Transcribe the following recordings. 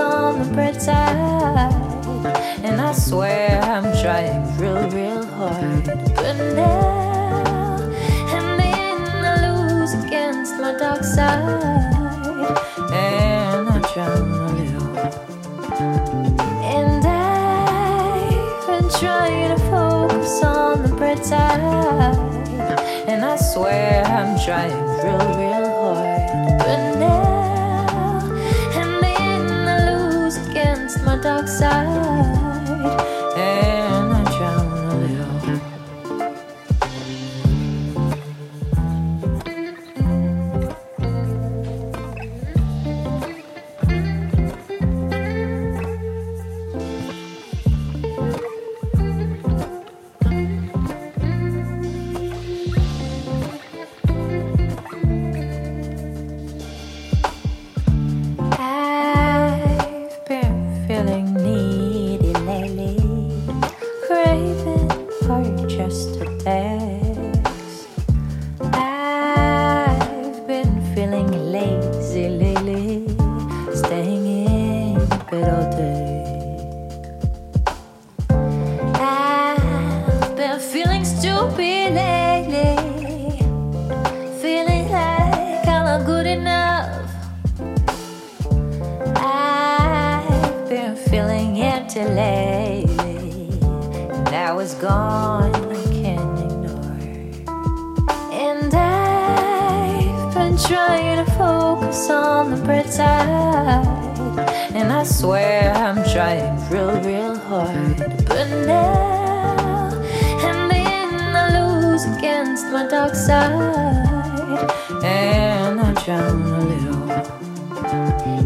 on the bright side. And I swear I'm trying real, real hard. But now and then I lose against my dark side. And I drown a little. And I've been trying to focus on the bright side. And I swear I'm trying real, real hard. My dark side. Feeling lately, feeling like I'm not good enough. I've been feeling empty lately. Now it's gone, I can't ignore. And I've been trying to focus on the bright side. And I swear I'm trying real, real hard. But now against my dark side. And I drown a little.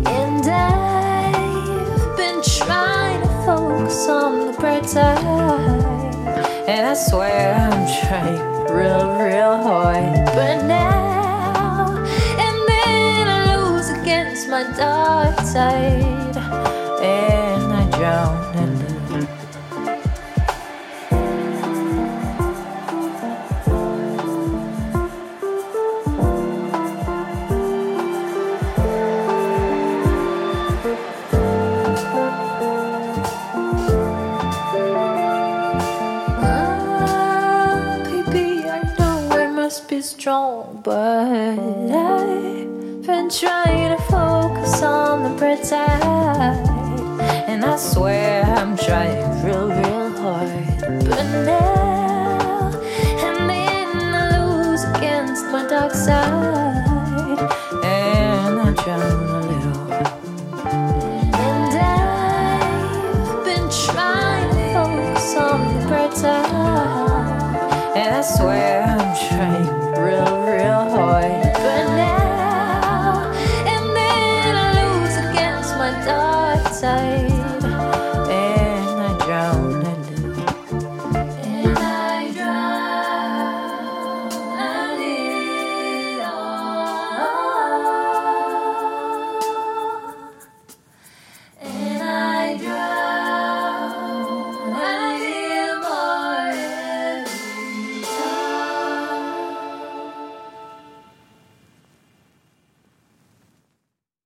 And I've been trying to focus on the bright side. And I swear I'm trying real, real hard. But now and then I lose against my dark side. And I drown strong, but I've been trying to focus on the bright side. And I swear I'm trying real, real hard. But now and then I lose against my dark side. And I drown a little. And I've been trying to focus on the bright side. And I swear